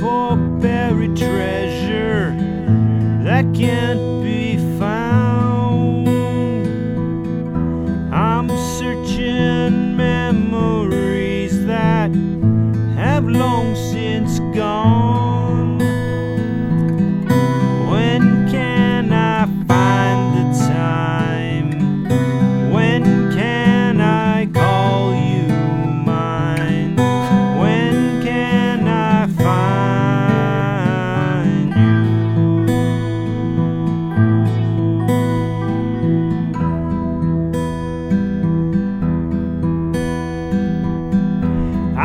for buried treasure that can't be found. I'm searching memories that have long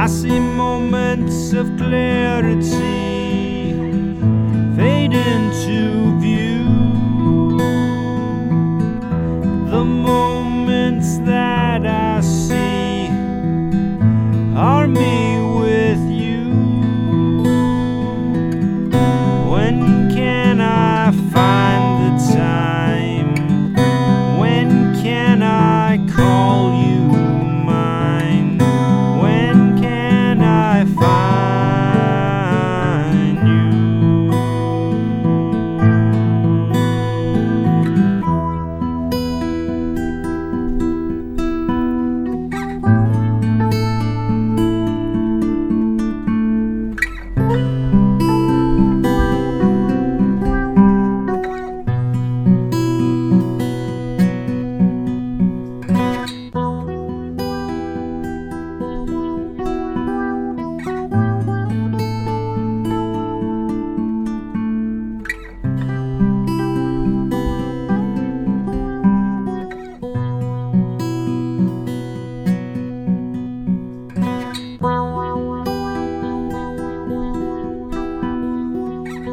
I see moments of clarity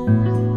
Bye.